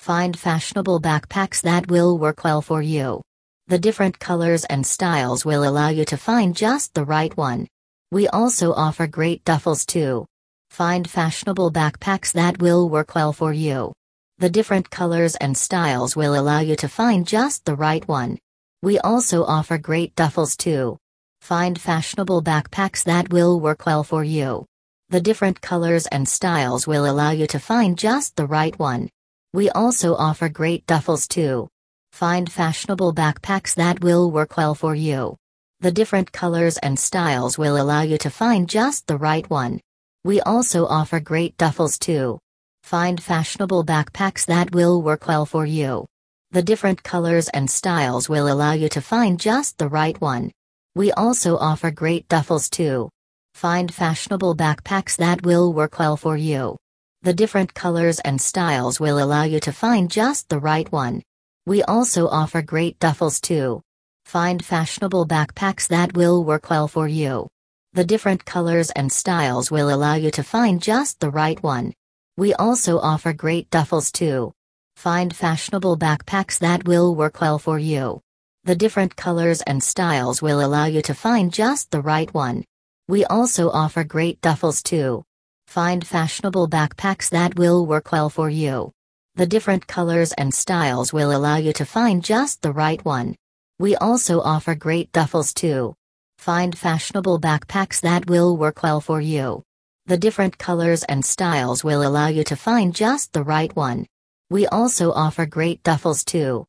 Find fashionable backpacks that will work well for you. The different colors and styles will allow you to find just the right one. We also offer great duffels too. Find fashionable backpacks that will work well for you. The different colors and styles will allow you to find just the right one. We also offer great duffels too. Find fashionable backpacks that will work well for you. The different colors and styles will allow you to find just the right one. We also offer great duffels too. Find fashionable backpacks that will work well for you. The different colors and styles will allow you to find just the right one. We also offer great duffels too. Find fashionable backpacks that will work well for you. The different colors and styles will allow you to find just the right one. We also offer great duffels too. Find fashionable backpacks that will work well for you. The different colors and styles will allow you to find just the right one. We also offer great duffels too. Find fashionable backpacks that will work well for you. The different colors and styles will allow you to find just the right one. We also offer great duffels too. Find fashionable backpacks that will work well for you. The different colors and styles will allow you to find just the right one. We also offer great duffels too. Find fashionable backpacks that will work well for you. The different colors and styles will allow you to find just the right one. We also offer great duffels too. Find fashionable backpacks that will work well for you. The different colors and styles will allow you to find just the right one. We also offer great duffels too.